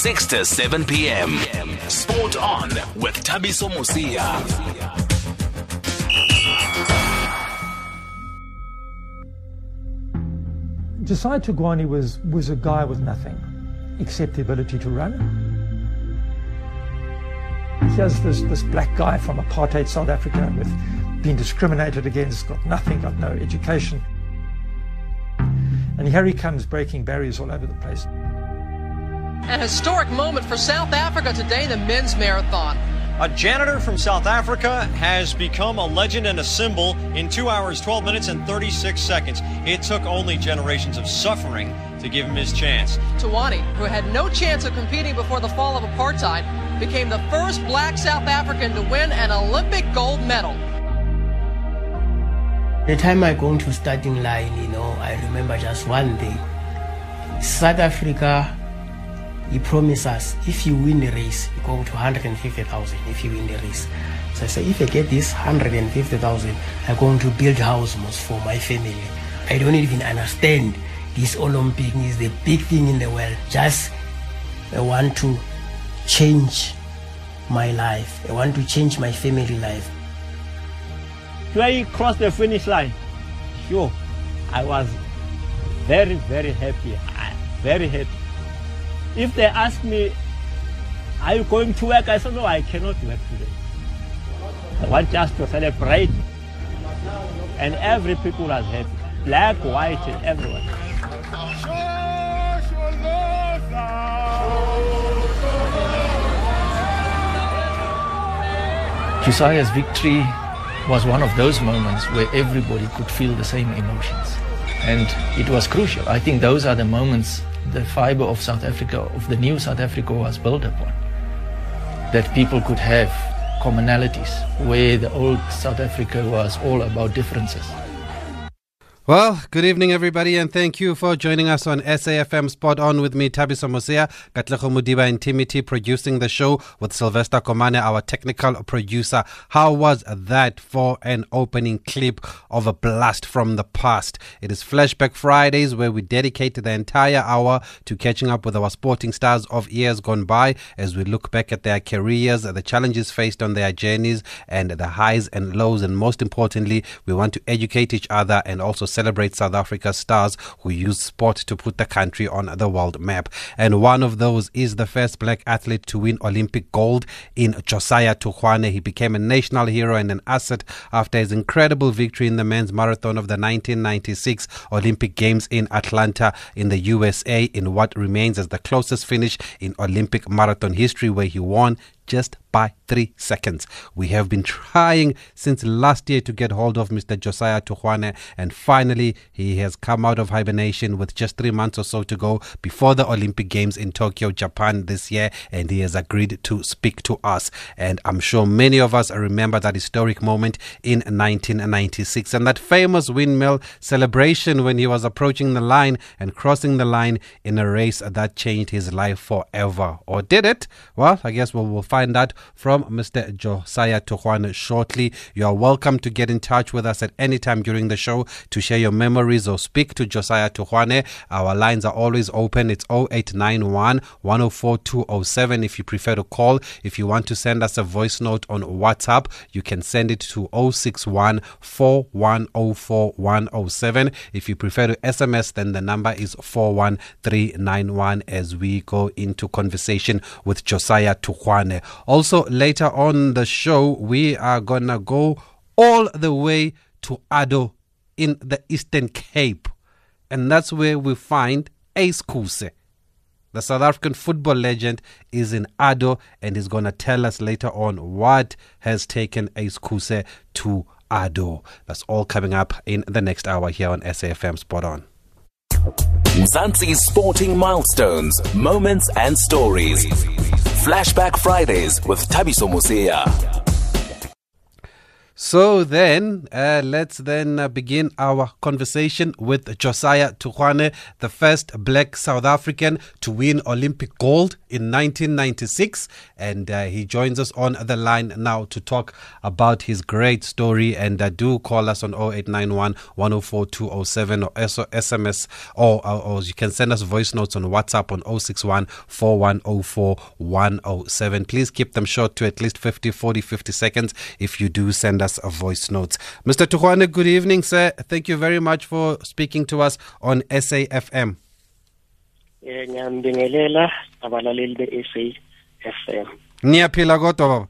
6 to 7 p.m. Spot On with Thabiso Mosia. Josiah Thugwane was, was a guy with nothing except the ability to run. Here's this, this black guy from apartheid South Africa with been discriminated against, got nothing, got no education. And here he comes breaking barriers all over the place. An historic moment for South Africa today, the men's marathon. A janitor from South Africa has become a legend and a symbol in 2 hours, 12 minutes, and 36 seconds. It took only generations of suffering to give him his chance. Thugwane, who had no chance of competing before the fall of apartheid, became the first black South African to win an Olympic gold medal. The time I go to starting line, you know, I remember just one thing. South Africa, he promised us if you win the race, you go to 150,000 if you win the race. So I said, if I get this 150,000, I'm going to build house most for my family. I don't even understand this Olympic is the big thing in the world. Just I want to change my life. I want to change my family life. Do I cross the finish line? Sure. I was very, very happy. Very happy. If they ask me, are you going to work? I said, no, I cannot work today. I want just to celebrate. And every people was happy. Black, white, and everyone. Josiah's victory was one of those moments where everybody could feel the same emotions. And it was crucial. I think those are the moments the fiber of South Africa, of the new South Africa, was built upon. That people could have commonalities, where the old South Africa was all about differences. Well, good evening, everybody, and thank you for joining us on SAFM Spot On with me, Thabiso Mosia, Katlego Mudiba and Timothy producing the show with Sylvester Komane, our technical producer. How was that for an opening clip of a blast from the past? It is Flashback Fridays where we dedicate the entire hour to catching up with our sporting stars of years gone by as we look back at their careers, the challenges faced on their journeys, and the highs and lows. And most importantly, we want to educate each other and also celebrate South Africa's stars who use sport to put the country on the world map. And one of those is the first black athlete to win Olympic gold in Josiah Thugwane. He became a national hero and an asset after his incredible victory in the men's marathon of the 1996 Olympic Games in Atlanta in the USA in what remains as the closest finish in Olympic marathon history where he won just by three seconds. We have been trying since last year to get hold of Mr. Josiah Thugwane, and finally he has come out of hibernation with just three months or so to go before the Olympic Games in Tokyo, Japan this year, and he has agreed to speak to us. And I'm sure many of us remember that historic moment in 1996 and that famous windmill celebration when he was approaching the line and crossing the line in a race that changed his life forever. Or did it? Well, I guess we'll, we'll find out from Mr. Josiah Thugwane shortly. You are welcome to get in touch with us at any time during the show to share your memories or speak to Josiah Thugwane. Our lines are always open. It's 0891 104 207 if you prefer to call. If you want to send us a voice note on WhatsApp, you can send it to 061 4104 107. If you prefer to SMS, then the number is 41391 as we go into conversation with Josiah Thugwane. Also, later on the show, we are gonna go all the way to Addo in the Eastern Cape, and that's where we find Ace Khuse. The South African football legend is in Addo and is going to tell us later on what has taken Ace Khuse to Addo. That's all coming up in the next hour here on SAFM Spot On. Mzansi's sporting milestones, moments, and stories. Flashback Fridays with Thabiso Mosia. So then, uh, let's then uh, begin our conversation with Josiah Thugwane, the first black South African to win Olympic gold in 1996. And uh, he joins us on the line now to talk about his great story. And uh, do call us on 0891 104 207 or SMS, or, or, or, you can send us voice notes on WhatsApp on 061 4104 107. Please keep them short to at least 50, 40, 50 seconds if you do send us us voice notes. Mr. Thugwane, good evening, sir. Thank you very much for speaking to us on SAFM. Eh ngiyambingelela abalaleli be-SAFM. Niyaphila kodwa baba?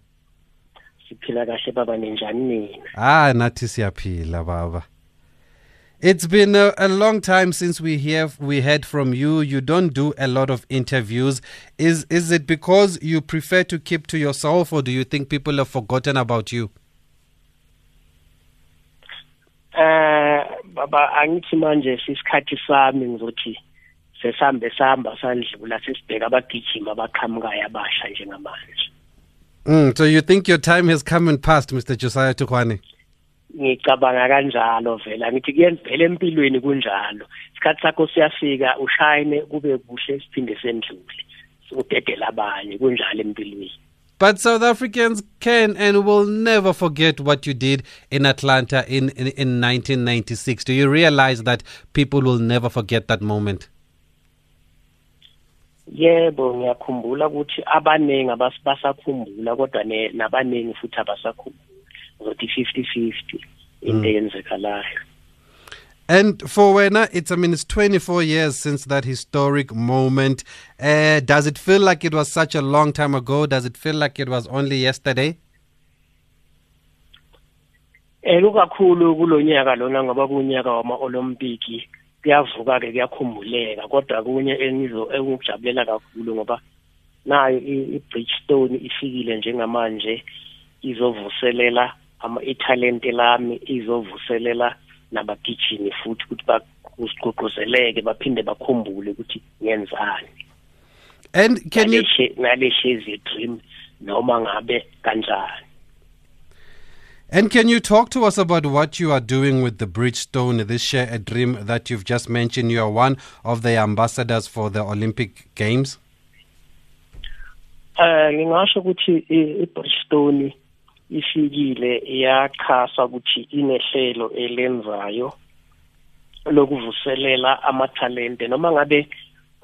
Siphila kahle baba ninjani nina? Ah nathi siyaphila baba. It's been a, a, long time since we hear we heard from you. You don't do a lot of interviews. Is is it because you prefer to keep to yourself, or do you think people have forgotten about you? Eh baba angithi manje sisikhathi sami ngizothi sesambe sihamba sandlula sesibheka abagijima abaqhamukayo abasha njengamanje. Mm, so you think your time has come and passed Mr Josiah Tukwane? Ngicabanga kanjalo vela ngithi kuyenzela empilweni kunjalo. Isikhathi sakho siyafika ushayine kube kuhle siphinde sendlule udedela abanye kunjalo empilweni. But South Africans can and will never forget what you did in Atlanta in, in, in 1996. Do you realize that people will never forget that moment? yebo ngiyakhumbula ukuthi abaningi basakhumbula kodwa nabaningi futhi abasakhumbula ngizothi 50 50 mm. into eyenzekalayo and for Wena, it's I mean it's 24 years since that historic moment. Uh, does it feel like it was such a long time ago? Does it feel like it was only yesterday? Eh kakhulu kulonyaka lona ngoba kunyaka wama-Olimpiki kuyavuka ke kuyakhumbuleka kodwa kunye engizo engikujabulela kakhulu ngoba nayo i-Bridgestone ifikile njengamanje izovuselela ama italente lami izovuselela nabagijimi futhi ukuthi baphinde bakhumbule ukuthi ngenzani and can you dream noma ngabe kanjani And can you talk to us about what you are doing with the Bridgestone, this share a dream that you've just mentioned? You are one of the ambassadors for the Olympic Games. Uh, ngingasho ukuthi i-Bridgestone ifikile iyachasa ukuthi inehlelo elenzayo lokuvuselela amathalente. Noma ngabe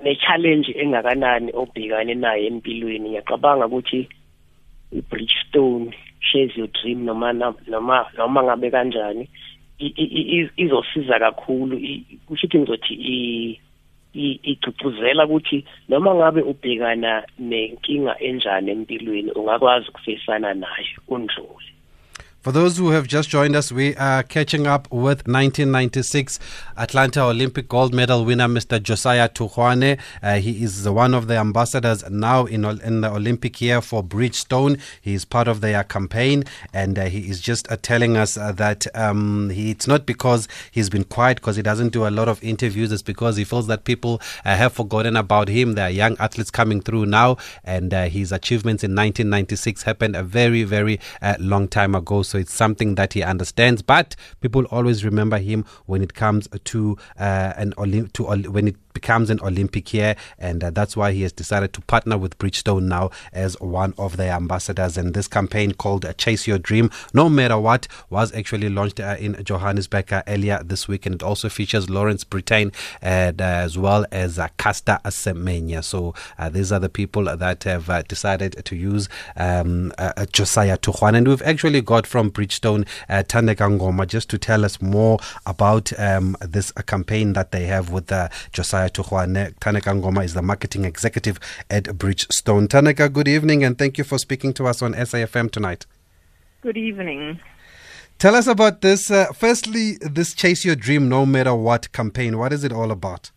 ne-challenge engakanani obhekane nayo empilweni ngiyacabanga ukuthi i-bridgestone shares your dream noma noma noma ngabe kanjani izosiza kakhulu. Kusho ukuthi ngizothi igcugcuzela ukuthi noma ngabe ubhekana nenkinga enjani empilweni ungakwazi ukufesana nayo undlule. For those who have just joined us, we are catching up with 1996 Atlanta Olympic gold medal winner, Mr. Josiah Thugwane. Uh, he is one of the ambassadors now in, in the Olympic year for Bridgestone. He is part of their campaign, and uh, he is just uh, telling us uh, that um, he, it's not because he's been quiet, because he doesn't do a lot of interviews. It's because he feels that people uh, have forgotten about him. There are young athletes coming through now, and uh, his achievements in 1996 happened a very, very long time ago. So so it's something that he understands. But people always remember him when it comes to uh, an Olymp- to when it becomes an Olympic year, and uh, that's why he has decided to partner with Bridgestone now as one of their ambassadors. And this campaign called uh, Chase Your Dream, No Matter What, was actually launched uh, in Johannesburg uh, earlier this week, and it also features Lawrence Brittain and, uh, as well as uh, Caster Semenya. So these are the people that have decided to use um, Josiah Thugwane, and we've actually got from Bridgestone uh, Thandeka Ngoma just to tell us more about um, this campaign that they have with Josiah Thugwane. Thandeka Ngoma is the marketing executive at Bridgestone. Thandeka, good evening and thank you for speaking to us on SAFM tonight. Good evening. Tell us about this. Uh, firstly, this Chase Your Dream No Matter What campaign. What is it all about?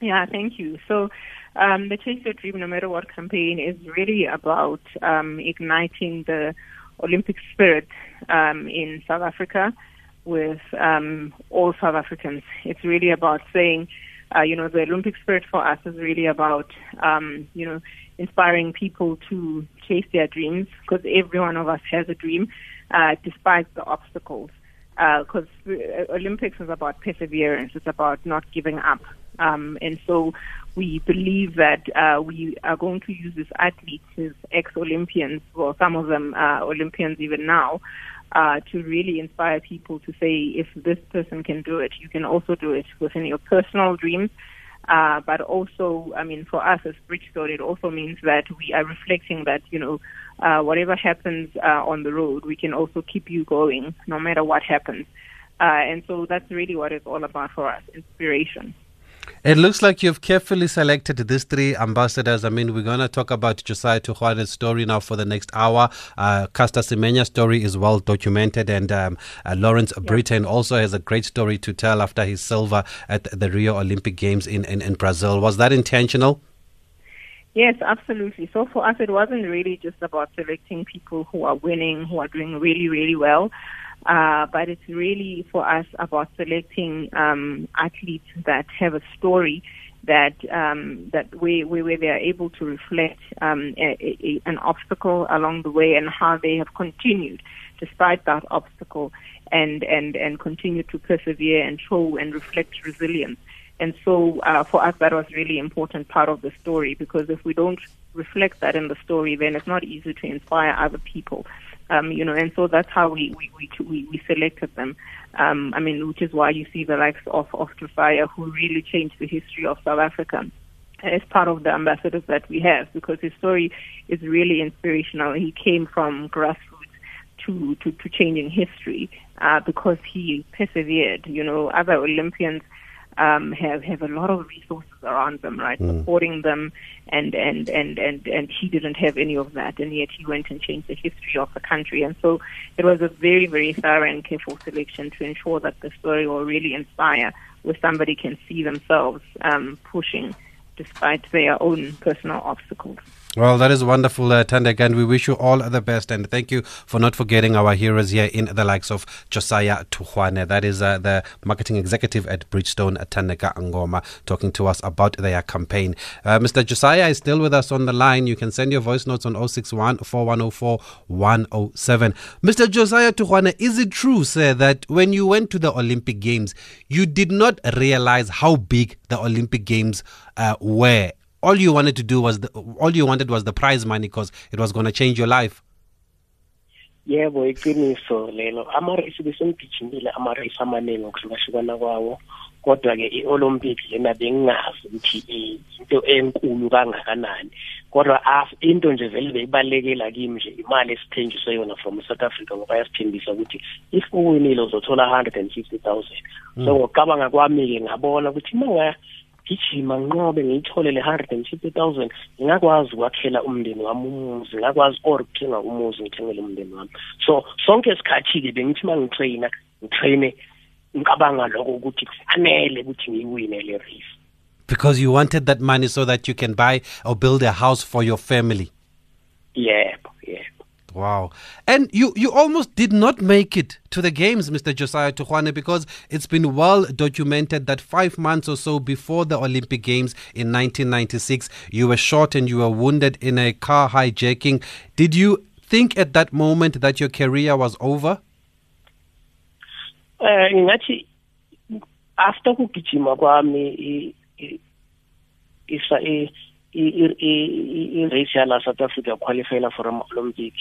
Yeah, thank you. So, um, the Chase Your Dream No Matter What campaign is really about um, igniting the Olympic spirit um, in South Africa with um, all South Africans. It's really about saying uh, you know, the Olympic spirit for us is really about, um, you know, inspiring people to chase their dreams because every one of us has a dream, uh, despite the obstacles. Because uh, Olympics is about perseverance, it's about not giving up. Um, and so we believe that uh, we are going to use these athletes, as ex-Olympians, well, some of them are Olympians even now, uh, to really inspire people to say, if this person can do it, you can also do it within your personal dreams. Uh, but also, I mean, for us as Bridgestone, it also means that we are reflecting that, you know, uh, whatever happens uh, on the road, we can also keep you going no matter what happens. Uh, and so that's really what it's all about for us, inspiration. It looks like you've carefully selected these three ambassadors. I mean, we're going to talk about Josiah Thugwane's story now for the next hour. Uh, Caster Semenya's story is well documented, and um, uh, Lawrence yep. Brittain also has a great story to tell after his silver at the Rio Olympic Games in, in, in Brazil. Was that intentional? Yes, absolutely. So for us, it wasn't really just about selecting people who are winning, who are doing really, really well. Uh, but it's really for us about selecting um, athletes that have a story that um, that where, where they are able to reflect um, a, a, an obstacle along the way and how they have continued despite that obstacle and and and continue to persevere and show and reflect resilience. And so uh, for us, that was really important part of the story because if we don't reflect that in the story, then it's not easy to inspire other people. Um, you know, and so that's how we we we, we selected them. Um, I mean, which is why you see the likes of of Josiah, who really changed the history of South Africa as part of the ambassadors that we have, because his story is really inspirational. He came from grassroots to to, to changing history uh, because he persevered. You know, other Olympians um, have have a lot of resources around them, right, mm. supporting them, and and and and and he didn't have any of that, and yet he went and changed the history of the country, and so it was a very very thorough and careful selection to ensure that the story will really inspire, where somebody can see themselves um, pushing despite their own personal obstacles. Well, that is wonderful, uh, Tandek, and we wish you all the best. And thank you for not forgetting our heroes here in the likes of Josiah Thugwane. That is uh, the marketing executive at Bridgestone, Thandeka Ngoma, talking to us about their campaign. Uh, Mr. Josiah is still with us on the line. You can send your voice notes on 061 4104 107. Mr. Josiah Thugwane, is it true, sir, that when you went to the Olympic Games, you did not realize how big the Olympic Games uh, were? All you wanted to do was the, all you wanted was the prize money because it was going to change your life. Yebo iqiniso lelo. Amareyisi besengigijimile amareyisi amaningi ngokuhlukahlukana kwawo kodwa-ke i-olympic lena bengingazi ukuthi into enkulu kangakanani. Kodwa into nje vele beyibalulekela kimi nje imali esithenjiswe yona from south africa ngoba yasithembisa ukuthi if uwinile uzothola hundred and fifty thousand. So mm. ngokucabanga kwami-ke ngabona ukuthi uma nginqobe ngiyithole le hundred and fifty thousand ngingakwazi ukwakhela umndeni wami umuzi ngingakwazi or umuzi ngithengele umndeni wami. So sonke isikhathi-ke bengithi uma ngitrayina ngitrayine ngicabanga lokho ukuthi ukuthi ngiyiwine le race because you wanted that money so that you can buy or build a house for your family. Yebo Wow. And you, you almost did not make it to the games, Mr. Josiah Thugwane, because it's been well documented that five months or so before the Olympic Games in 1996, you were shot and you were wounded in a car hijacking. Did you think at that moment that your career was over? Uh, after kugijima kwami i-race yala south africa qualifyela for ama-olympic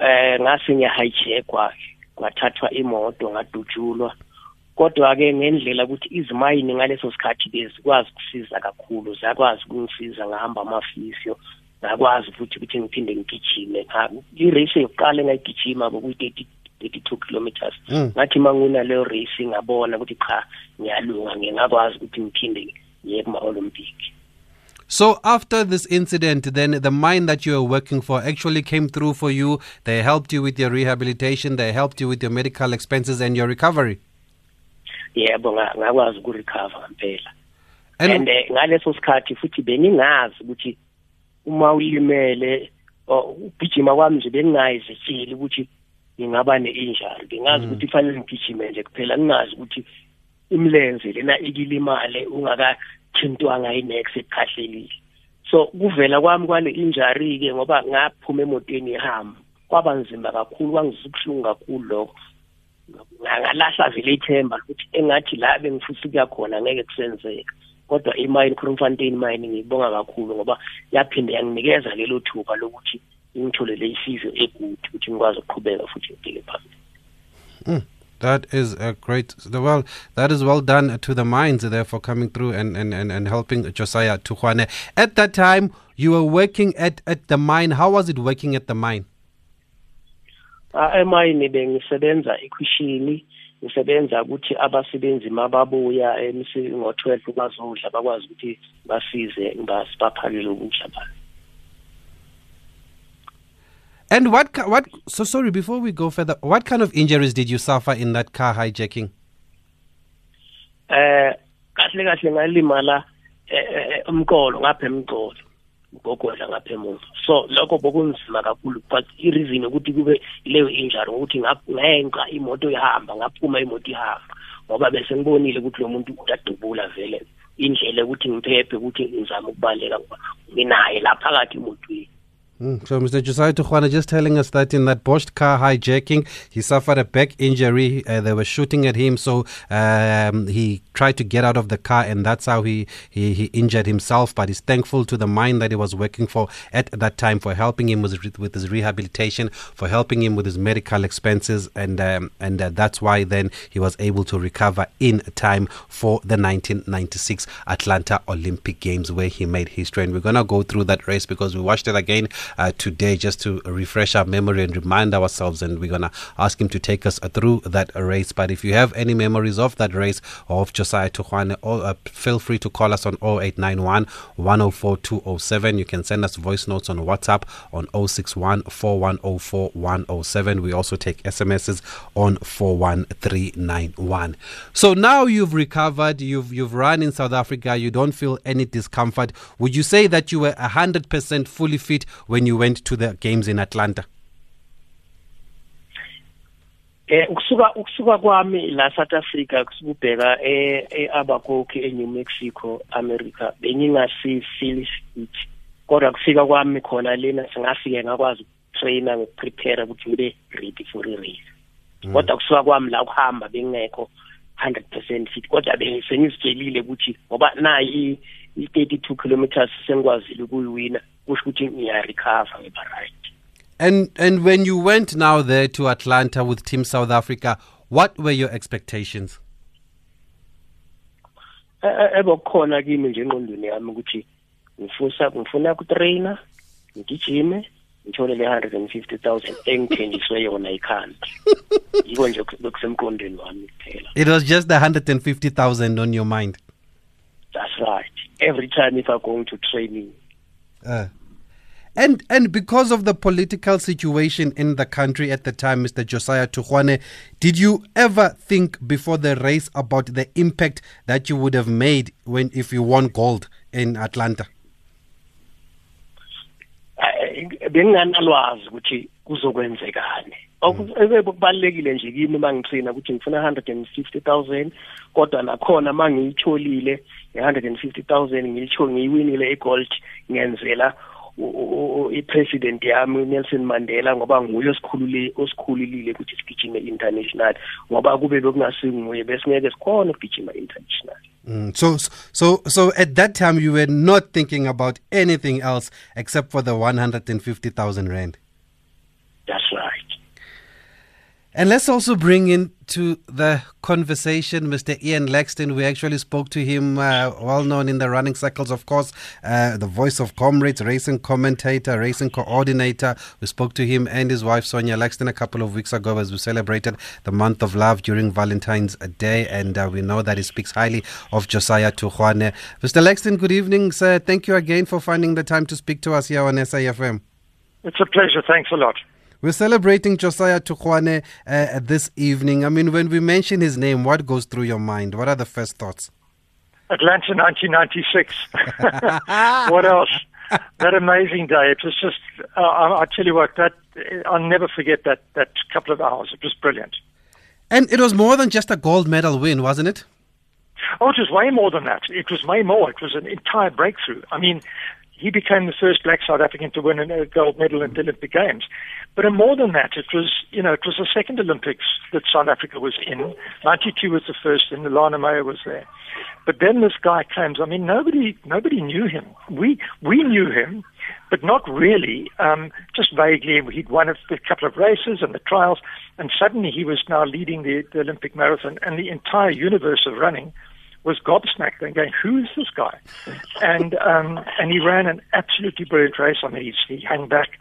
eh ngase ngiyahijackwa kwathathwa imoto ngadutshulwa. Kodwa-ke ngendlela ukuthi izimayini ngaleso sikhathi bezikwazi ukusiza kakhulu ziyakwazi ukungisiza ngahamba amafisio ngakwazi futhi ukuthi ngiphinde ngigijime. I-race yokuqala engayigijima bokuyi-thirty 32 kilometers. Mm. ngathi uma ngina leyo race ngabona ukuthi cha ngiyalunga ngingakwazi ukuthi ngiphinde ngiye kuma-olympic. So after this incident, then the mine that you were working for actually came through for you. They helped you with your rehabilitation. They helped you with your medical expenses and your recovery. yebo ngakwazi ukurecover ngempela and eh, ngaleso sikhathi futhi beningazi ukuthi uma ulimele ugijima kwami nje bengingayizitsheli ukuthi ngingaba ne-injury bengazi ukuthi kufanele ngigijime nje kuphela ngingazi ukuthi imlenze lena ikilimale ungakathintwanga inex ekhahlelile so kuvela kwami kwale injury ke ngoba ngaphuma emotweni ihamba kwaba nzima kakhulu kwangizisa ubuhlungu kakhulu lokho. Ngalahla vele ithemba ukuthi engathi la bengifisa ukuya khona ngeke kusenzeka kodwa imine Kroonfontein mine ngiyibonga kakhulu ngoba yaphinde yanginikeza lelo thuba lokuthi ngitholele isizo egood ukuthi ngikwazi ukuqhubeka futhi ngibheke phambili. Mm. That is a great, well, that is well done to the minds there for coming through and, and, and, and helping Josiah Thugwane. At that time, you were working at, at the mine. How was it working at the mine? Uh, emayini bengisebenza ekhwishini ngisebenza ukuthi abasebenzi mababuya ngo-12 bazodla bakwazi ukuthi basize baphakele ukudla balo And what what so sorry before we go further what kind of injuries did you suffer in that car hijacking? Eh kahle kahle ngalimala umqolo ngapha emqolo ngogodla ngapha emuva so lokho bokunzima kakhulu but i-reason ukuthi kube leyo injury ukuthi ngenqa imoto ihamba ngaphuma imoto ihamba ngoba bese ngibonile ukuthi lo muntu udadubula vele indlela ukuthi ngiphephe ukuthi ngizame ukubaleka ngoba nginaye la phakathi emotweni Mm. So, Mr. Josiah Thugwane just telling us that in that Bosch car hijacking, he suffered a back injury. Uh, they were shooting at him, so um, he tried to get out of the car, and that's how he, he, he, injured himself. But he's thankful to the mine that he was working for at that time for helping him with, with his rehabilitation, for helping him with his medical expenses, and um, and uh, that's why then he was able to recover in time for the 1996 Atlanta Olympic Games, where he made history. And we're gonna go through that race because we watched it again uh, today just to refresh our memory and remind ourselves. And we're going to ask him to take us through that race. But if you have any memories of that race or of Josiah Thugwane, uh, feel free to call us on 0891 104 207. You can send us voice notes on WhatsApp on 061 4104 107. We also take SMSs on 41391. So now you've recovered, you've, you've run in South Africa, you don't feel any discomfort. Would you say that you were 100% fully fit when you went to the games in Atlanta? eh ukusuka ukusuka kwami la South Africa kusubheka eh eAbacoke eNew Mexico America bengingasi feel fit kodwa kufika kwami khona lena singafike ngakwazi ukutraina ngokuprepare ukuthi ngibe ready for i race kodwa kusuka kwami la kuhamba bengekho 100% fit kodwa bengisengizitshelile ukuthi ngoba nayi i-32 kilometers sengikwazile ukuyiwina kusho ukuthi ngiyarecover ngiba right. And and when you went now there to Atlanta with Team South Africa what were your expectations? Eh, eh, Ebokukhona kimi nje engqondweni yami ukuthi ngifuna ngifuna ukutrainer ngigijime ngithole le 150000 engithenjiswe yona ikhanda yiko nje bekusemqondweni wami kuphela. It was just the 150000 on your mind? That's right. Every time if i'm going to training uh. And and because of the political situation in the country at the time, Mr. Josiah Thugwane, did you ever think before the race about the impact that you would have made when if you won gold in Atlanta? benginganalwazi nje kimi ukuthi ngifuna 150000 kodwa nakhona mangiyitholile i150000 ngiyitho ngiyiwinile igold ngenzela i-president yami Nelson Mandela ngoba nguye osikhululile ukuthi sigijime international ngoba kube bekungasinguye besingeke sikhona ukugijima international Mm. So, so, so at that time you were not thinking about anything else except for the 150,000 rand. That's right. And let's also bring into the conversation Mr. Ian Laxton. We actually spoke to him, uh, well known in the running circles, of course, uh, the voice of comrades, racing commentator, racing coordinator. We spoke to him and his wife, Sonja Laxton, a couple of weeks ago as we celebrated the month of love during Valentine's Day. And uh, we know that he speaks highly of Josiah Thugwane. Mr. Laxton, good evening, sir. Thank you again for finding the time to speak to us here on SAFM. It's a pleasure. Thanks a lot. We're celebrating Josiah Thugwane uh, this evening. I mean, when we mention his name, what goes through your mind? What are the first thoughts? Atlanta 1996. what else? That amazing day. It was just, uh, I, I tell you what, that I'll never forget that, that couple of hours. It was brilliant. And it was more than just a gold medal win, wasn't it? Oh, it was way more than that. It was way more. It was an entire breakthrough. I mean, he became the first black South African to win a gold medal in the Olympic Games. But more than that, it was, you know, it was the second Olympics that South Africa was in. 92 was the first, and Elana Meyer was there. But then this guy claims, I mean, nobody, nobody knew him. We, we knew him, but not really, um, just vaguely. He'd won a, a couple of races and the trials, and suddenly he was now leading the, the Olympic marathon, and the entire universe of running was gobsmacked and going, "Who is this guy?" And um, and he ran an absolutely brilliant race. I mean, he, he hung back,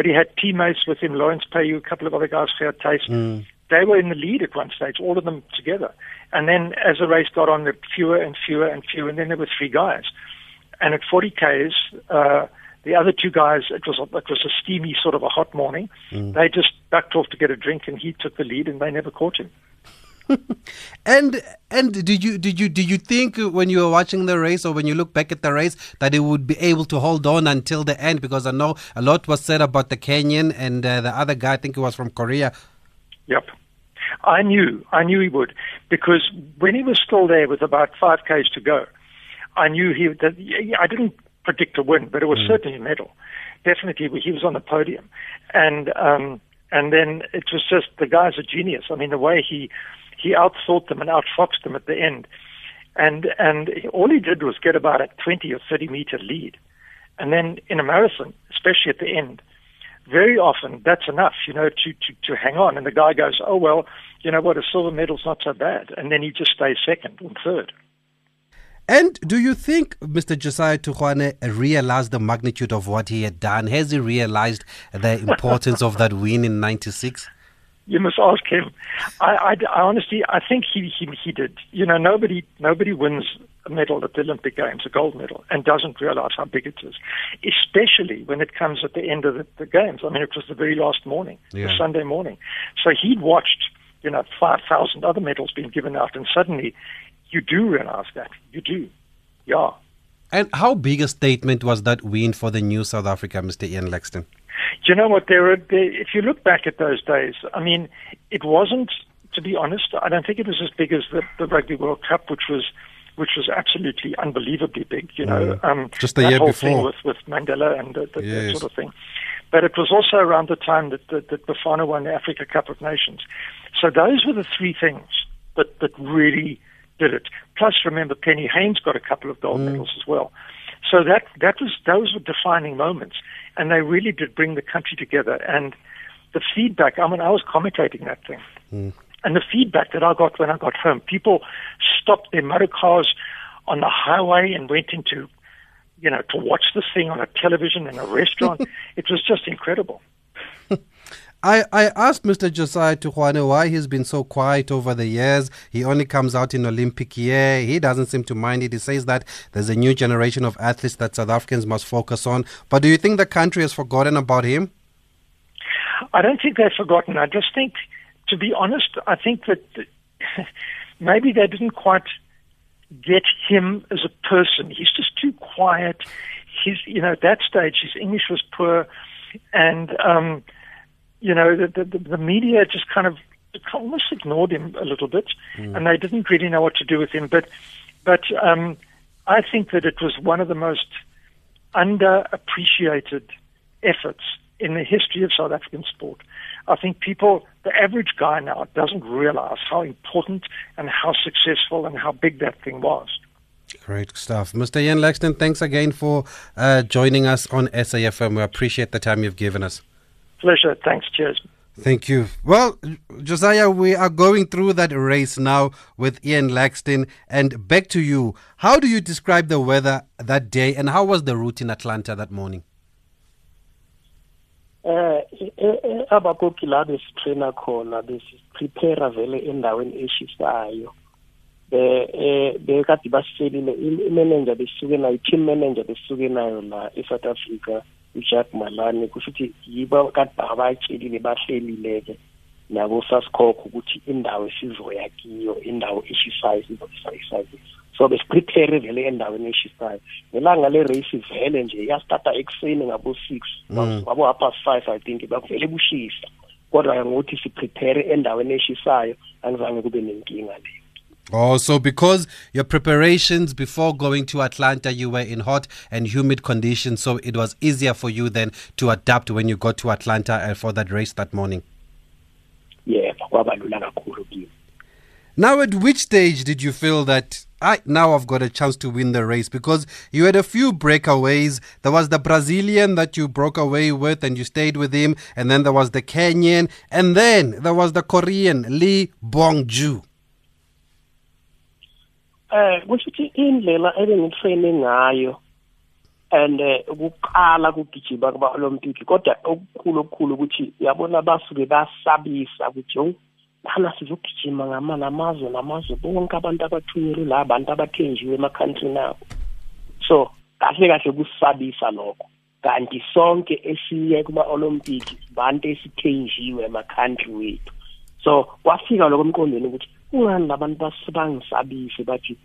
but he had teammates with him, Lawrence Peu, a couple of other guys, Fair Taste. Mm. They were in the lead at one stage, all of them together. And then as the race got on, there were fewer and fewer and fewer, and then there were three guys. And at 40 k's, uh, the other two guys, it was a, it was a steamy sort of a hot morning. Mm. They just backed off to get a drink, and he took the lead, and they never caught him. and and did you did you did you think when you were watching the race or when you look back at the race that it would be able to hold on until the end? Because I know a lot was said about the Kenyan and uh, the other guy. I think he was from Korea. Yep. I knew, I knew he would, because when he was still there with about five k's to go, I knew he. That, I didn't predict a win, but it was mm. certainly a medal. Definitely, he was on the podium, and um, and then it was just the guy's a genius. I mean, the way he he outthought them and outfoxed them at the end, and and all he did was get about a 20 or 30 meter lead, and then in a marathon, especially at the end, very often that's enough, you know, to, to, to hang on. And the guy goes, oh, well, you know what, a silver medal's not so bad. And then he just stays second or third. And do you think Mr. Josiah Thugwane realized the magnitude of what he had done? Has he realized the importance of that win in 96? You must ask him. I, I, I honestly, I think he, he, he did. You know, nobody, nobody wins a medal at the Olympic Games, a gold medal, and doesn't realize how big it is, especially when it comes at the end of the, the Games. I mean, it was the very last morning, yeah. the Sunday morning. So he'd watched, you know, 5,000 other medals being given out, and suddenly you do realize that. You do. Yeah. And how big a statement was that win for the new South Africa, Mr. Ian Laxton? You know what? There, there, if you look back at those days, I mean, it wasn't. To be honest, I don't think it was as big as the, the Rugby World Cup, which was which was absolutely unbelievably big. You know, mm. um, just the year whole before thing with with Mandela and the, the, yes. that sort of thing. But it was also around the time that, that, that Bafana won the Africa Cup of Nations. So those were the three things that, that really did it. Plus, remember, Penny Heyns got a couple of gold mm. medals as well. So that that was those were defining moments, and they really did bring the country together. And the feedback, I mean, I was commentating that thing. Mm. And the feedback that I got when I got home, people stopped their motor cars on the highway and went into, you know, to watch this thing on a television in a restaurant. it was just incredible. I, I asked Mr. Josiah Thugwane why he's been so quiet over the years. He only comes out in Olympic year. He doesn't seem to mind it. He says that there's a new generation of athletes that South Africans must focus on. But do you think the country has forgotten about him? I don't think they've forgotten. I just think, to be honest, I think that maybe they didn't quite get him as a person. He's just too quiet. He's, you know, at that stage, his English was poor. And, um, you know, the, the, the media just kind of almost ignored him a little bit, mm. and they didn't really know what to do with him. But, but um, I think that it was one of the most underappreciated efforts in the history of South African sport. I think people, the average guy now, doesn't realize how important and how successful and how big that thing was. Great stuff. Mr. Ian Laxton, thanks again for uh, joining us on SAFM. We appreciate the time you've given us. Pleasure. Thanks. Cheers. Thank you. Well, Josiah, we are going through that race now with Ian Laxton. And back to you. How do you describe the weather that day, and how was the route in Atlanta that morning? eh abakoki la besitraina khona besiprepare vele endaweni eshisayo eh bekade basiselile imanager besuke nayo team manager besuke nayo la eSouth Africa uJack Malane kusho ukuthi yibo kade abatshelile bahlelile-ke nabo sasikhokho ukuthi indawo esizoya kiyo indawo eshisayo sizoyisayisayisa so besiprepare vele endaweni eshisayo. Ngelanga le-race vele nje yastarta ekuseni ngabo-six ngabo half past five i think bakuvele kushisa kodwa ngokuthi siprepare endaweni eshisayo angizange kube nenkinga leyo. Oh, so because your preparations before going to Atlanta, you were in hot and humid conditions, so it was easier for you then to adapt when you got to Atlanta uh, for that race that morning. yebo kwaba lula kakhulu kimi Now, at which stage did you feel that I now I've got a chance to win the race? Because you had a few breakaways. There was the Brazilian that you broke away with and you stayed with him, and then there was the Kenyan, and then there was the Korean Lee Bongju. Eh kusho ukuthi indlela ebengitraine ngayo and eh, ukuqala kugijima kuba olympic kodwa okukhulu okukhulu ukuthi yabona basuke basabisa ukuthi yo lana sizogijima ngama namazwe namazwe bonke abantu abathunyelwe la bantu abathenjiwe emakhantrini abo so kahle kahle kusabisa lokho. Kanti sonke esiye kuma-olympic bantu esithenjiwe emakhantri wethu. So kwafika lokho emqondweni ukuthi kungani labantu bas- bangisabise bathi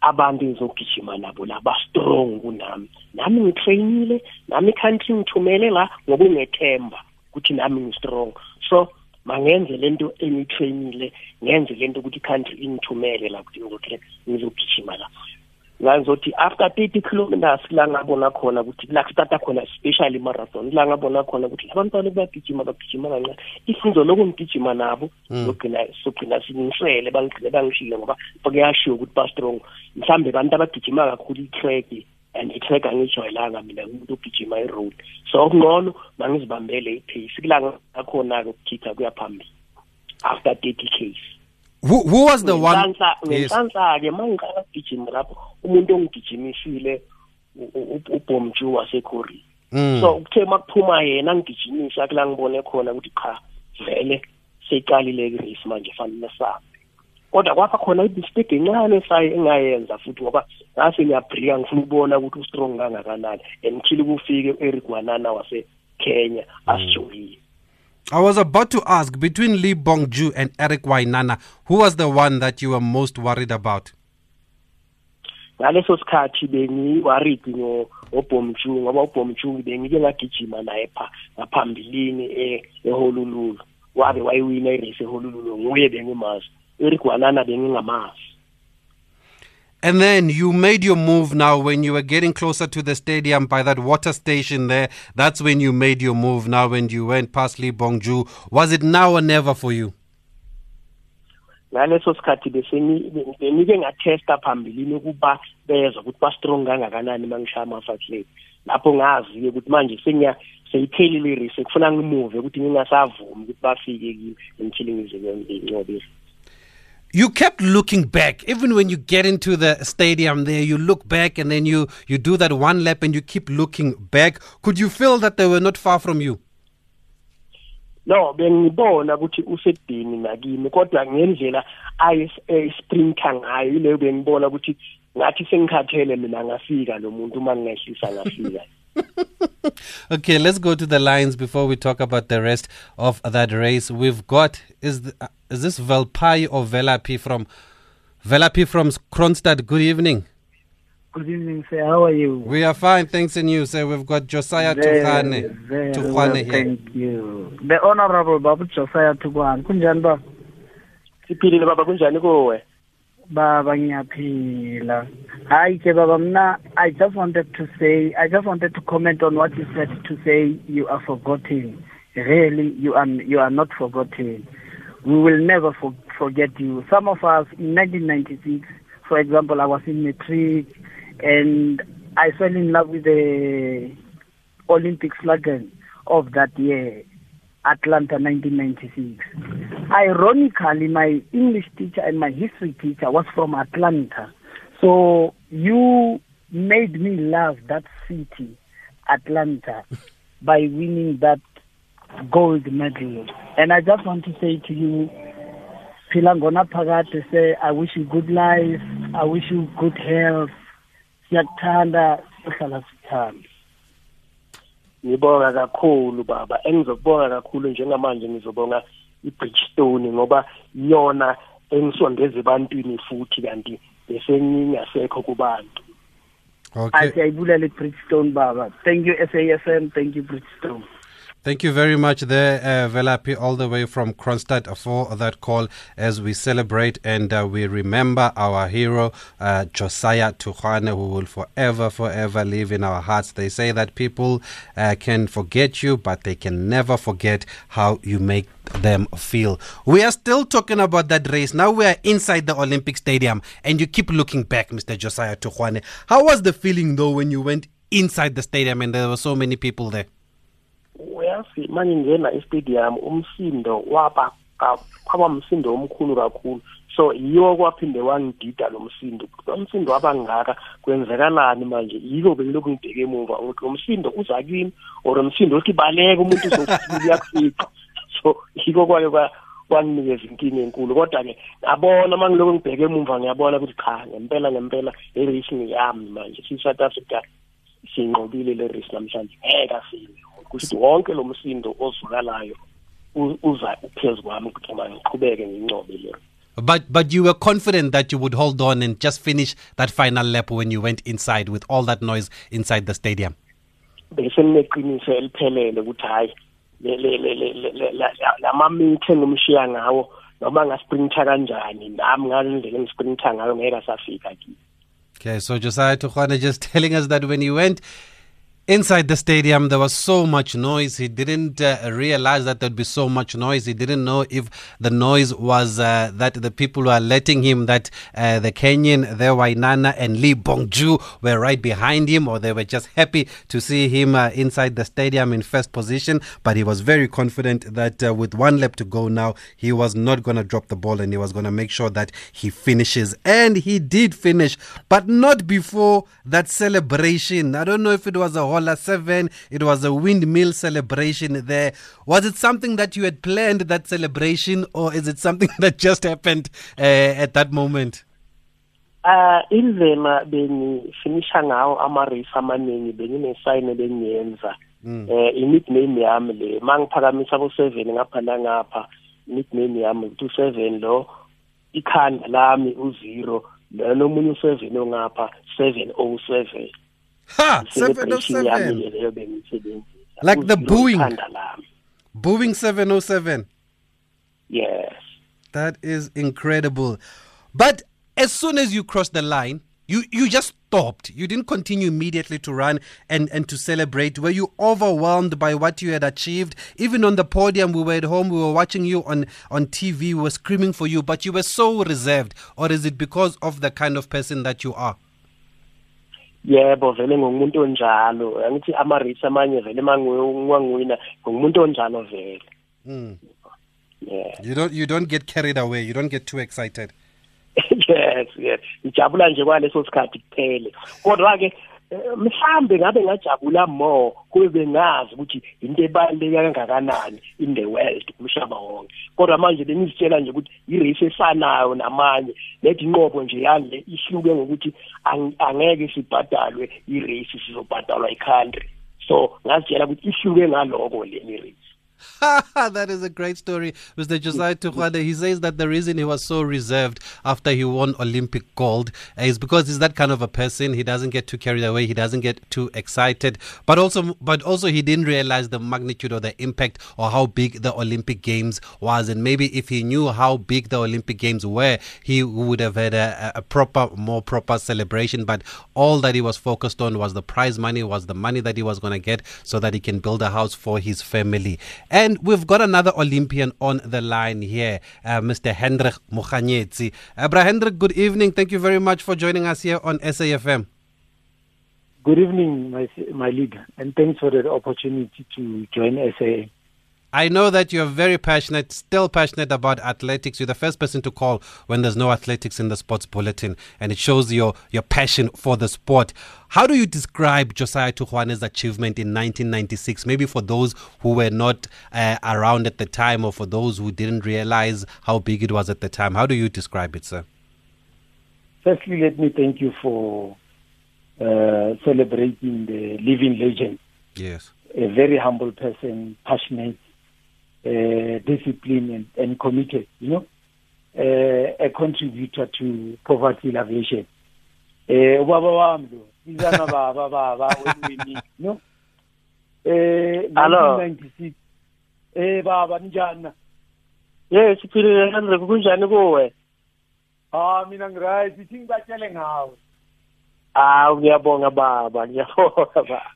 abantu engizogijima nabo la ba-strong kunami. Nami ngitrainile nami ikhantri ngithumele la ngokungethemba ukuthi nami ngi-strong. So mangenze lento engiyitrainile ngenze lento ukuthi ikhantri ingithumele la ukuthi ngizokhe ngizogijima la. Ngizothi after thirty kilometers la ngabona khona ukuthi la stata khona especially marathon la ngabona khona ukuthi labantwana bayagijima bagijima kancane. If ngizoloku ngigijima nabo Mm. sogcina sogcina sinisele bangigcine bangishilo ngoba kuyashiwo ukuthi ba-strong mhlawumbe abantu abagijima kakhulu i-track and i-track angijwayelanga mina umuntu ogijima i-road. So okungcono mangizibambele i-pace kulanga ngakhona-ke ukukhitha kuya phambili after thirty case Who, who was the one? Ngenhlanhla- uma ngiqala ukugijima lapho umuntu ongigijimisile ubhomju wasekorea Mm. so kuthe uma kuphuma yena ngigijimisa kula ngibone khona ukuthi cha vele seyiqalile i-race manje fanele sabe kodwa kwapha khona i-mistake encane saye engayenza futhi ngoba ngase ngiyabrika ngifuna ukubona ukuthi u-strong kangakanani and till kufike u-eric wanana wasekenya asijoyile I was about to ask between Lee Bongju and Eric Wainaina, who was the one that you were most worried about? ngaleso sikhathi bengiworried ngo- ngobhomju ngoba ubhomju bengike ngagijima naye pha ngaphambilini e- eholululu wabe wayiwina irace eholululu nguye bengimazi. Eric wanana bengingamazi And then you made your move now when you were getting closer to the stadium by that water station there. That's when you made your move now when you went past Lee Bongju. Was it now or never for you? ngaleso sikhathi benike ngathesta phambilini ukuba bezwa ukuthi ba-strong kangakanani uma ngishaya ama-five lapho ngazi-ke ukuthi manje seyiphelile irace kufuna ngimuve ukuthi ngingasavumi ukuthi bafike kimi until ngize ngincobile You kept looking back. Even when you get into the stadium there, you look back and then you, you do that one lap and you keep looking back. Could you feel that they were not far from you? no bengibona ukuthi usedini nakimi kodwa ngendlela ayisprinter eh, ngayo yileyo bengibona ukuthi ngathi sengikhathele mina ngafika lo muntu uma ngingehlisa ngafika Okay, let's go to the lines before we talk about the rest of that race. We've got is th- uh, is this Velpai or Velapi from Velapi from Kroonstad? Good evening. Good evening, sir. How are you? We are fine, thanks and you. So we've got Josiah Tukhane. Tukhane well, here. thank you. The Honorable Babu Josiah Tukwan. Kunjani siphilile baba kunjani kuwe Baba ngiyaphila. Hayi mna I just wanted to say I just wanted to comment on what you said to say you are forgotten. Really you are you are not forgotten. We will never for, forget you. Some of us in 1996 for example I was in matric and I fell in love with the Olympic slogan of that year, Atlanta 1996. Ironically, my English teacher and my history teacher was from Atlanta. So you made me love that city, Atlanta, by winning that gold medal. And I just want to say to you, Pilangona Pagate say, I wish you good life, I wish you good health. Siyakuthanda, sihlala. Ngibonga kakhulu baba engizokubonga kakhulu njengamanje ngizobonga i-bridgestone ngoba yona engisondeza ebantwini futhi kanti besengingasekho kubantu Okay. Asiyayibulala i-Bridgestone baba. Thank you SAFM, thank you Bridgestone. Thank you very much there, uh, Velapi, all the way from Kroonstad for that call as we celebrate and uh, we remember our hero, uh, Josiah Thugwane, who will forever, forever live in our hearts. They say that people uh, can forget you, but they can never forget how you make them feel. We are still talking about that race. Now we are inside the Olympic Stadium and you keep looking back, Mr. Josiah Thugwane. How was the feeling though when you went inside the stadium and there were so many people there? Uyazi mangingena estadium umsindo waba kwaba umsindo omkhulu kakhulu. So yiwo kwaphinde wangidida lo msindo. Lo msindo wabangaka kwenzekalani manje? Yiko bengilokhu ngibheke emuva ukuthi lo msindo uza kimi or umsindo othi baleka umuntu uzofika uyakufica? So yiko kwake kwanginikeza inkinga enkulu. Kodwa-ke ngabona uma ngilokhu ngibheke emuva ngiyabona ukuthi cha ngempela ngempela i-race ngiyami manje si-south africa siyinqobile le race namhlanje. Ngeke asile wonke lo msindo ozwakalayo uza kwami ukuthi ngiqhubeke ngincobe le But but you were confident that you would hold on and just finish that final lap when you went inside with all that noise inside the stadium. Besengineqiniso eliphelele ukuthi hayi le le le lamamithe ngumshiya ngawo noma ngasprinter kanjani nami ngalendlela engisprinter ngayo ngeke asafika kimi. Okay, so Josiah Thugwane just telling us that when he went Inside the stadium, there was so much noise. He didn't uh, realize that there'd be so much noise. He didn't know if the noise was uh, that the people were letting him, that uh, the Kenyan, the Wainaina, and Lee Bongju were right behind him, or they were just happy to see him uh, inside the stadium in first position. But he was very confident that uh, with one lap to go now, he was not going to drop the ball and he was going to make sure that he finishes. And he did finish, but not before that celebration. I don't know if it was a Hola 7. It was a windmill celebration there. Was it something that you had planned, that celebration, or is it something that just happened uh, at that moment? Uh indlela bengifinisha ngawo ama-race amaningi benginesayini bengiyenza um i-nickname yami le ma ngiphakamisa bo-seven ngapha nangapha nickname yami ukuthi u-seven lo ikhanda lami uzero lona omunye u-seven ongapha seven oh seven Ha! 707. Like the Boeing. Boeing 707. Yes. That is incredible. But as soon as you crossed the line, you, you just stopped. You didn't continue immediately to run and, and to celebrate. Were you overwhelmed by what you had achieved? Even on the podium, we were at home, we were watching you on, on TV, we were screaming for you, but you were so reserved. Or is it because of the kind of person that you are? Yebo vele ngomuntu onjalo. Angithi ama-race amanye vele mangiwina ngomuntu onjalo vele. Mm. yeah. you don't you don't get carried away. You don't get too excited. Yes yes. Ngijabula nje kwaleso sikhathi kuphele kodwa-ke mhlambe ngabe ngajabula more kube bengazi ukuthi into ebaluleke kangakanani in the world umhlaba wonke. Kodwa manje bengizitshela nje ukuthi i-race efanayo namanye lethi inqobo nje yale ihluke ngokuthi angeke sibhadalwe i-race sizobhadalwa i-country. So ngazitshela ukuthi ihluke ngaloko le race that is a great story. Mr. Josiah Thugwane, he says that the reason he was so reserved after he won Olympic gold is because he's that kind of a person. He doesn't get too carried away. He doesn't get too excited. But also, but also he didn't realize the magnitude or the impact or how big the Olympic Games was. And maybe if he knew how big the Olympic Games were, he would have had a, a proper, more proper celebration. But all that he was focused on was the prize money, was the money that he was going to get so that he can build a house for his family. And we've got another Olympian on the line here, uh, Mr. Hendrik Mokganyetsi. Uh, Hendrik, good evening. Thank you very much for joining us here on SAFM. Good evening, my, my leader, and thanks for the opportunity to join SA. I know that you're very passionate, still passionate about athletics. You're the first person to call when there's no athletics in the sports bulletin, and it shows your, your passion for the sport. How do you describe Josiah Thugwane's achievement in 1996? Maybe for those who were not uh, around at the time, or for those who didn't realize how big it was at the time. How do you describe it, sir? Firstly, let me thank you for uh, celebrating the living legend. Yes. A very humble person, passionate, uh, disciplined and, and, committed, you know, uh, a contributor to poverty alleviation. Uh, ubaba wami lo, izana baba baba when we meet, you know. eh Hello. 1996 eh baba njani na yes siphilile Hendrik kunjani kuwe ah mina ngiright ithi ngibatshele ngawe ah ngiyabonga baba ngiyabonga baba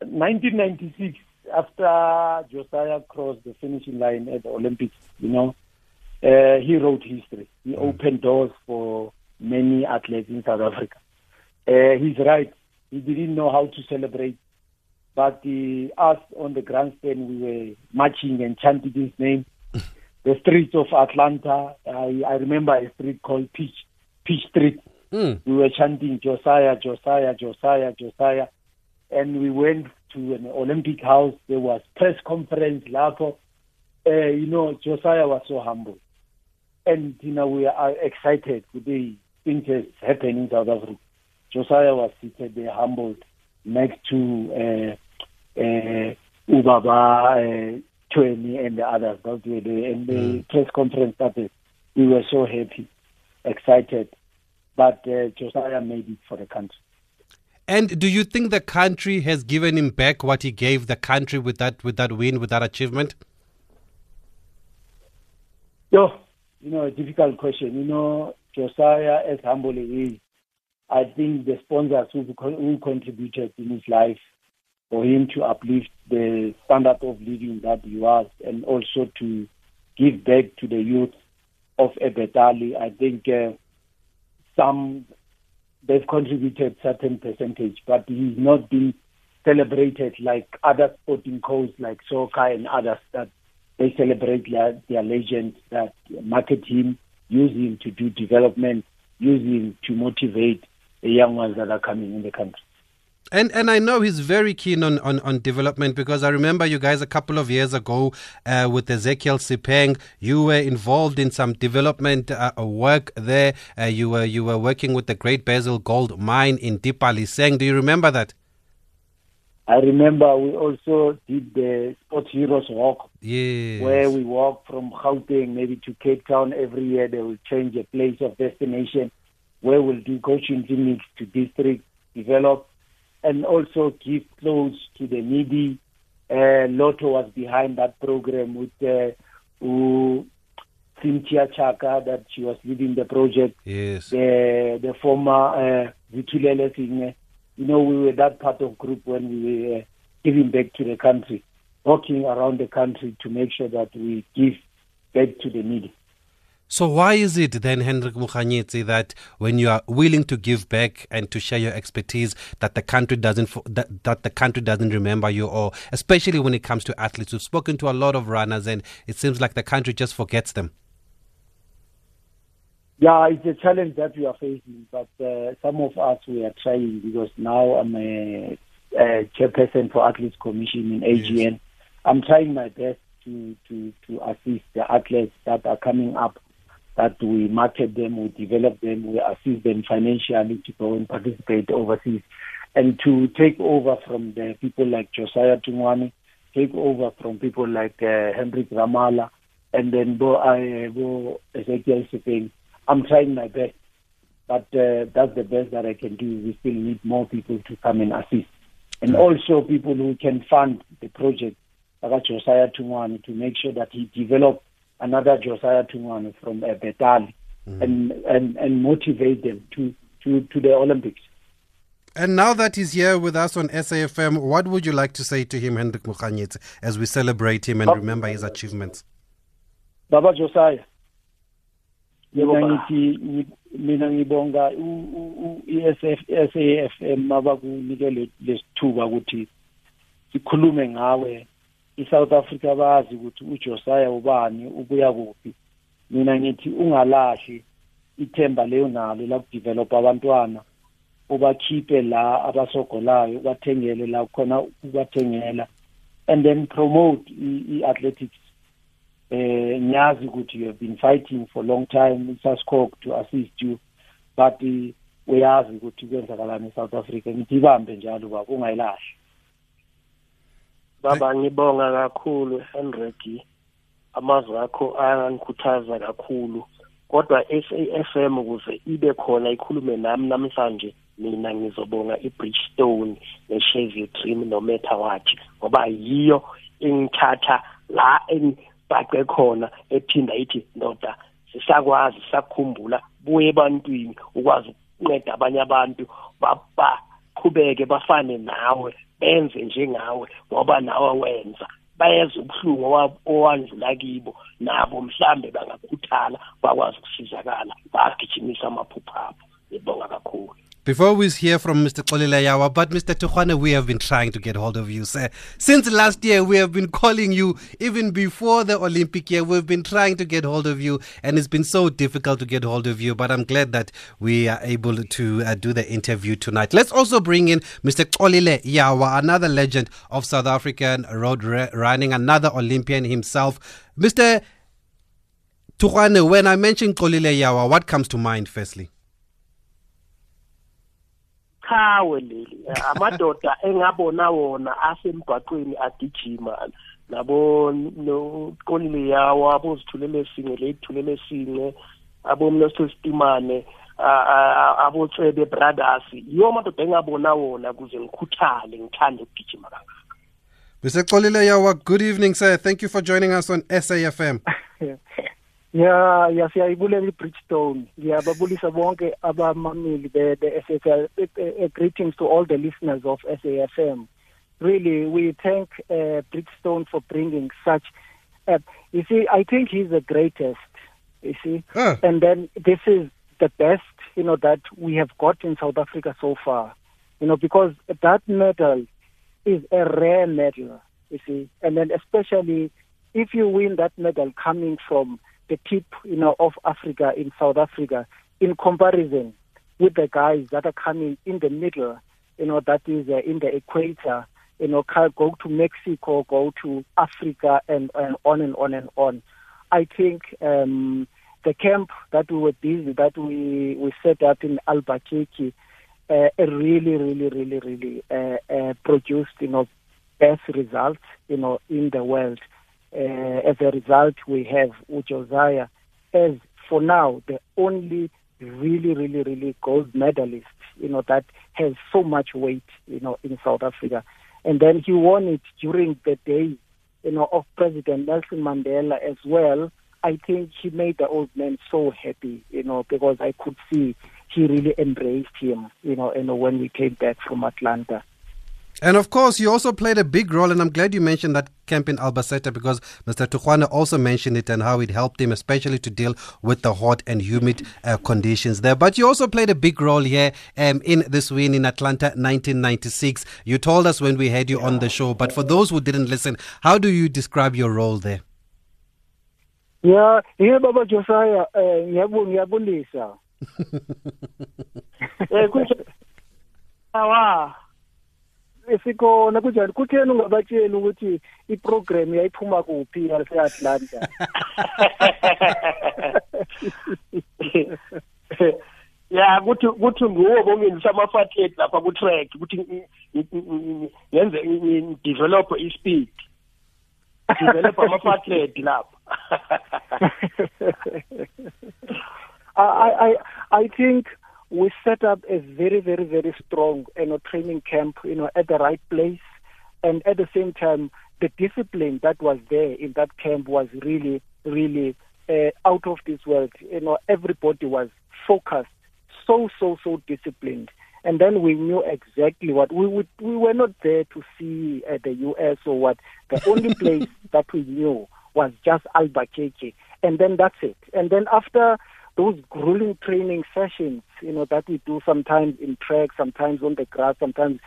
1996 after Josiah crossed the finishing line at the Olympics you know uh, he wrote history he opened doors for many athletes in South Africa uh, he's right he didn't know how to celebrate but uh, us on the grandstand we were marching and chanting his name the streets of Atlanta. I, I remember a street called Peach, Peach Street. Mm. We were chanting Josiah, Josiah, Josiah, Josiah. And we went to an Olympic house. There was press conference. Lapo. Uh, you know, Josiah was so humble. And, you know, we are excited with the things that happen in South Africa. Josiah was seated there, humbled, next to uh, uh, Ubaba, uh, Twenty and the others. Those were the, and the press conference started. We were so happy, excited. But uh, Josiah made it for the country. And do you think the country has given him back what he gave the country with that with that win, with that achievement? Yo, you know, a difficult question. You know, Josiah, as humble he is, I think the sponsors who, who contributed in his life for him to uplift the standard of living that he was and also to give back to the youth of Ebetali. I think uh, some they've contributed certain percentage, but he's not been celebrated like other sporting codes like soccer and others that they celebrate their, their legends that market him, use him to do development, use him to motivate the young ones that are coming in the country. And and I know he's very keen on, on, on development because I remember you guys a couple of years ago uh, with Ezekiel Sepeng. You were involved in some development uh, work there. Uh, you were you were working with the Great Basin Gold Mine in Dipaleseng. Do you remember that? I remember we also did the Sports Heroes Walk, Yes. where we walk from Gauteng maybe to Cape Town every year. They will change a place of destination where we'll do coaching clinics to district, develop, and also give clothes to the needy. Uh, Lotto was behind that program with uh, who, Cynthia Chaka, that she was leading the project. Yes. The, the former uh, Singh. You know, we were that part of group when we were uh, giving back to the country, walking around the country to make sure that we give back to the needy. So why is it then, Hendrik Mokganyetsi, that when you are willing to give back and to share your expertise, that the country doesn't that, that the country doesn't remember you, or especially when it comes to athletes? We've spoken to a lot of runners, and it seems like the country just forgets them. Yeah, it's a challenge that we are facing, but uh, some of us we are trying because now I'm a, a chairperson for Athletes Commission in AGN. I'm trying my best to, to, to assist the athletes that are coming up, that we market them, we develop them, we assist them financially to go and participate overseas, and to take over from the people like Josiah Thugwane, take over from people like uh, Hendrik Ramaala, and then Bo, uh, Bo Ezekiel Sepeng. I'm trying my best, but uh, that's the best that I can do. We still need more people to come and assist, and also people who can fund the project, like Josiah Thugwane, to make sure that he develop another Josiah Thugwane from uh, Betali, and, and and motivate them to to to the Olympics. And now that he's here with us on SAFM, what would you like to say to him, Hendrik Mokganyetsi, as we celebrate him and remember his achievements? Baba Josiah. Mina baba. ngithi ngi- mina ngibonga u- u- u- i-SF SAFM abakunike le- lesithuba ukuthi sikhulume ngawe iSouth Africa bazi ukuthi uJosiah ubani ubuya kuphi. Mina ngithi ungalahli ithemba leyo nalo la kudevelop abantwana ubakhiphe la abasogolayo ubathengele la khona ubathengela and then promote i-athletics. Eh ngiyazi ukuthi you have been fighting for long time uSascope to assist you but eh, uyazi ukuthi kwenzakalani eSouth Africa. Ngithi ibambe njalo baba ungayilahli baba ngibonga kakhulu Hendrik amazwi akho ayangikhuthaza kakhulu. Kodwa SAFM ukuze ibe khona ikhulume nami namhlanje mina ngizobonga i-bridgestone ne-chevy dream no-meta watch ngoba yiyo engithatha la engibhaqe khona ephinda ithi ndoda sisakwazi sakhumbula buye ebantwini ukwazi ukunceda abanye abantu baqhubeke bafane nawe benze njengawe ngoba nawe wenza. Bayeza ubuhlungu owandlula kibo nabo mhlambe bangakhuthala bakwazi ukusizakala bagijimisa amaphupho abo. Ngibonga kakhulu. Before we hear from Mr. Xolile Yawa, but Mr. Thugwane, we have been trying to get hold of you, sir. Since last year, we have been calling you, even before the Olympic year, we've been trying to get hold of you, and it's been so difficult to get hold of you. But I'm glad that we are able to uh, do the interview tonight. Let's also bring in Mr. Xolile Yawa, another legend of South African road running, another Olympian himself. Mr. Thugwane, when I mention Xolile Yawa, what comes to mind firstly? Iqhawe leli amadoda engabona wona asemgwaqweni agijima nabo noqolile yawo abozithulele singe leyithulele singe abomnosto sitimane abotsebe brothers yiwo amadoda engabona wona ukuze ngikhuthale ngithande ukugijima kangaka Mr. Xolile Yawa, good evening, sir. Thank you for joining us on SAFM. ya ya siyayibulela i-bridgestone ngiyababulisa bonke abamameli be-SAFM greetings to all the listeners of SAFM really we thank uh, bridgestone for bringing such uh, you see i think he's the greatest you see? Uh. and then this is the best you know that we have got in south africa so far. You know because that medal is a rare medal you see? And then especially if you win that medal coming from the tip, you know, of Africa in South Africa in comparison with the guys that are coming in the middle, you know, that is uh, in the equator, you know, go to Mexico, go to Africa, and, and on and on and on. I think um, the camp that we were busy, that we, we set up in Albuquerque, uh, really, really, really, really uh, uh, produced, you know, best results, you know, in the world. Uh, as a result, we have Ujosiah as, for now, the only really, really, really gold medalist, you know, that has so much weight, you know, in South Africa. And then he won it during the day, you know, of President Nelson Mandela as well. I think he made the old man so happy, you know, because I could see he really embraced him, you know, know, when we came back from Atlanta. And of course, you also played a big role, and I'm glad you mentioned that camp in Albuquerque because Mr. Thugwane also mentioned it and how it helped him, especially to deal with the hot and humid uh, conditions there. But you also played a big role here um, in this win in Atlanta 1996. You told us when we had you on the show, but for those who didn't listen, how do you describe your role there? Yeah, yeah, Baba Josiah, ngiyabulisa. Eh, Awa. Sikhona kunjani? Kutheni ungabatsheli ukuthi iprogram yayiphuma kuphi yase-atlanta ya kuthi kuthi nguwo bongenisa ama-fathet lapha ku-track ukuthi ngenze develop i-speed. Develop ama-fathet lapha. I, I, I think we set up a very, very, very strong you know, training camp, you know, at the right place. And at the same time, the discipline that was there in that camp was really, really uh, out of this world. You know, everybody was focused, so, so, so disciplined. And then we knew exactly what we would, we were not there to see uh, the US or what. The only place that we knew was just Albuquerque. And then that's it. And then after those grueling training sessions, you know, that we do sometimes in track, sometimes on the grass, sometimes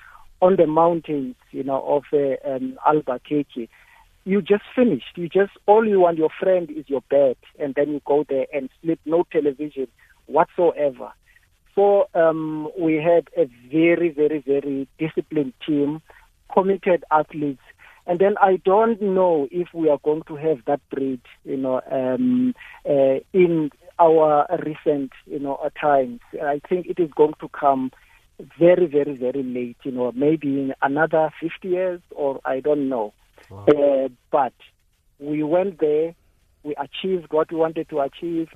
on the mountains, you know, of uh, um, Albuquerque, you just finished. You just, all you want, your friend is your bed, and then you go there and sleep, no television whatsoever. So um, we had a very, very, very disciplined team, committed athletes, and then I don't know if we are going to have that breed, you know, um, uh, in our recent, you know, times. I think it is going to come very, very, very late, you know, maybe in another 50 years or I don't know. Wow. Uh, but we went there, we achieved what we wanted to achieve,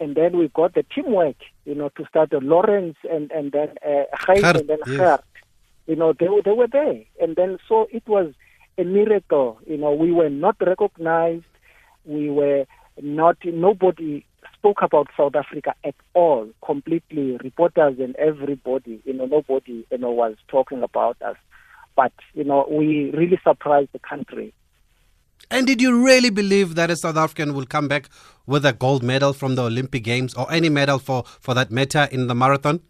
and then we got the teamwork, you know, to start the Lawrence and and then uh, and then yes. Gert. You know, they they were there, and then so it was a miracle. You know, we were not recognized. We were not. Nobody spoke about South Africa at all. Completely, reporters and everybody. You know, nobody you know was talking about us. But you know, we really surprised the country. And did you really believe that a South African will come back with a gold medal from the Olympic Games or any medal for, for that matter in the marathon?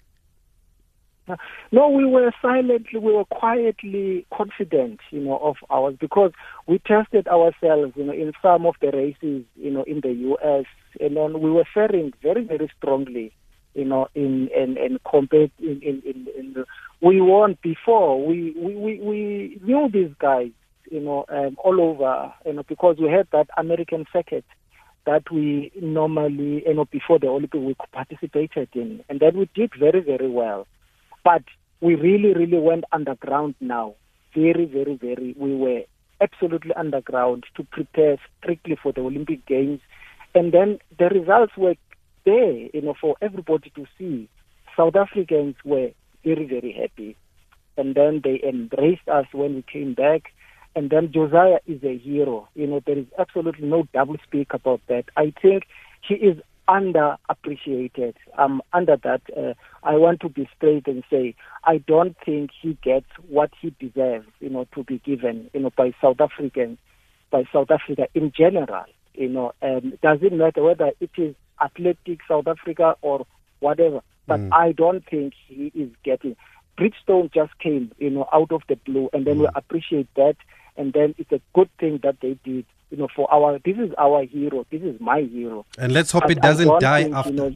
No, we were silently, we were quietly confident, you know, of ours because we tested ourselves, you know, in some of the races, you know, in the U.S. and then we were faring very, very strongly, you know, in in in compared in in, in, in we won before. We, we we we knew these guys, you know, um, all over, you know, because we had that American circuit that we normally, you know, before the Olympic we participated in, and that we did very, very well. But we really, really went underground now. Very, very, very. We were absolutely underground to prepare strictly for the Olympic Games. And then the results were there, you know, for everybody to see. South Africans were very, very happy. And then they embraced us when we came back. And then Josiah is a hero. You know, there is absolutely no double speak about that. I think he is underappreciated. Um, under that, uh, I want to be straight and say I don't think he gets what he deserves. You know, to be given. You know, by South Africans, by South Africa in general. You know, um, doesn't matter whether it is athletic South Africa or whatever. But Mm. I don't think he is getting. Bridgestone just came, you know, out of the blue, and then we appreciate that. And then it's a good thing that they did, you know, for our. This is our hero. This is my hero. And let's hope But it doesn't die think, you after. know,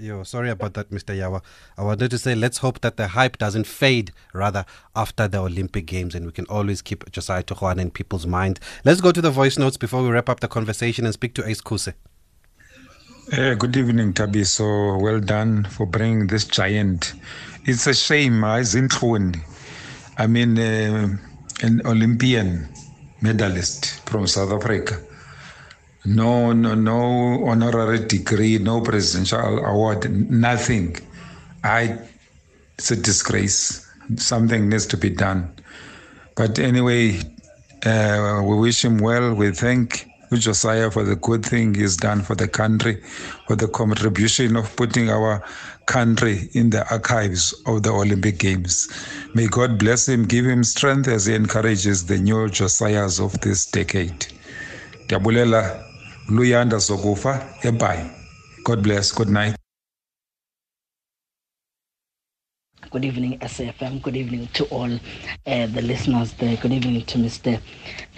Yo, sorry about that, Mr. Yawa. I wanted to say let's hope that the hype doesn't fade rather after the Olympic Games and we can always keep Josiah Thugwane in people's mind. Let's go to the voice notes before we wrap up the conversation and speak to Ace Kuse. Uh, good evening, Tabi. So well done for bringing this giant. It's a shame, Zintlun. I mean, uh, an Olympian medalist from South Africa. No, no, no honorary degree, no presidential award, nothing. I, it's a disgrace. Something needs to be done. But anyway, uh, we wish him well. We thank Josiah for the good thing he's done for the country, for the contribution of putting our country in the archives of the Olympic Games. May God bless him, give him strength as he encourages the new Josiahs of this decade. Diabulela Luyanda Zogufa, bye. God bless. Good night. Good evening, SAFM. Good evening to all uh, the listeners there. Good evening to Mr.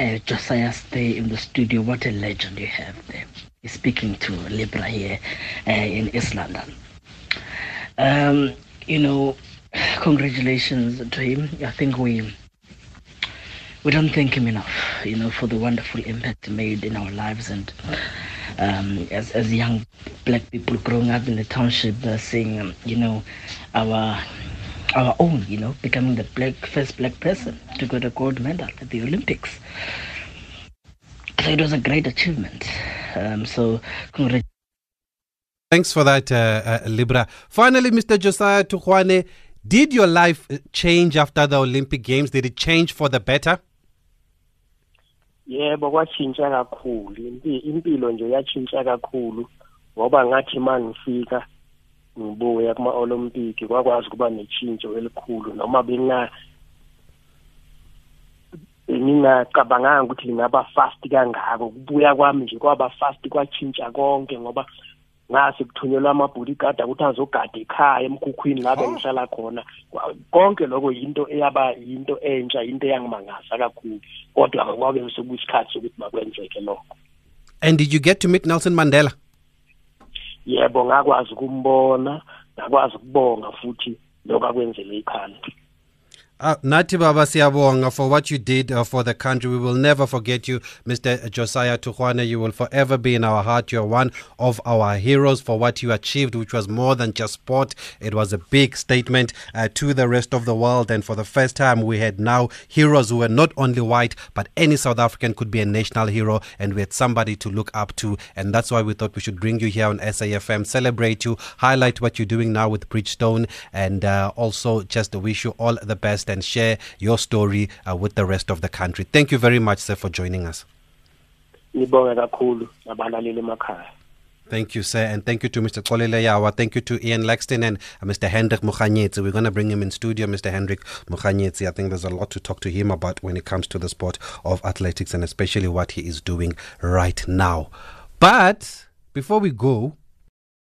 Uh, Josiah Stay in the studio. What a legend you have there. He's speaking to Libra here uh, in East London. Um, you know, congratulations to him. I think we we don't thank him enough, you know, for the wonderful impact made in our lives and um, as, as young black people growing up in the township, uh, seeing, um, you know, our our own, you know, becoming the black first black person to get a gold medal at the Olympics. So it was a great achievement. Um, so congratulations. Thanks for that, uh, uh, Libra. Finally, Mr. Josiah Thugwane, did your life uh, change after the Olympic Games? Did it change for the better? Yebo kwatshintsha kakhulu. Impi- impilo nje yatshintsha kakhulu ngoba ngathi uma ngifika ngibuya kuma-olimpiki kwakwazi ukuba netshintsho elikhulu noma benga ngingacabanganga ukuthi lingaba fast kangako. Ukubuya kwami nje kwaba fast kwatshintsha konke ngoba ngase kuthunyelwa ama-bodyguard ukuthi azogada ekhaya emkhukhwini ngabe ngihlala khona. Kwa- konke lokho yinto eyaba yinto entsha yinto eyangimangaza kakhulu. Kodwa kwabe sekuyisikhathi sokuthi makwenzeke lokho. And did you get to meet Nelson Mandela? yebo ngakwazi ukumbona ngakwazi ukubonga futhi lokho akwenzele ikhanda Uh, Nati Baba Siabonga for what you did uh, for the country. We will never forget you, Mr. Josiah Thugwane. You will forever be in our heart. You're one of our heroes for what you achieved, which was more than just sport. It was a big statement uh, to the rest of the world. And for the first time, we had now heroes who were not only white, but any South African could be a national hero. And we had somebody to look up to. And that's why we thought we should bring you here on SAFM, celebrate you, highlight what you're doing now with Bridgestone, and uh, also just wish you all the best and share your story uh, with the rest of the country. Thank you very much, sir, for joining us. Thank you, sir, and thank you to Mr. Xolile Yawa. Thank you to Ian Laxton and uh, Mr. Hendrik Mokganyetsi. We're going to bring him in studio, Mr. Hendrik Mokganyetsi. I think there's a lot to talk to him about when it comes to the sport of athletics and especially what he is doing right now. But before we go,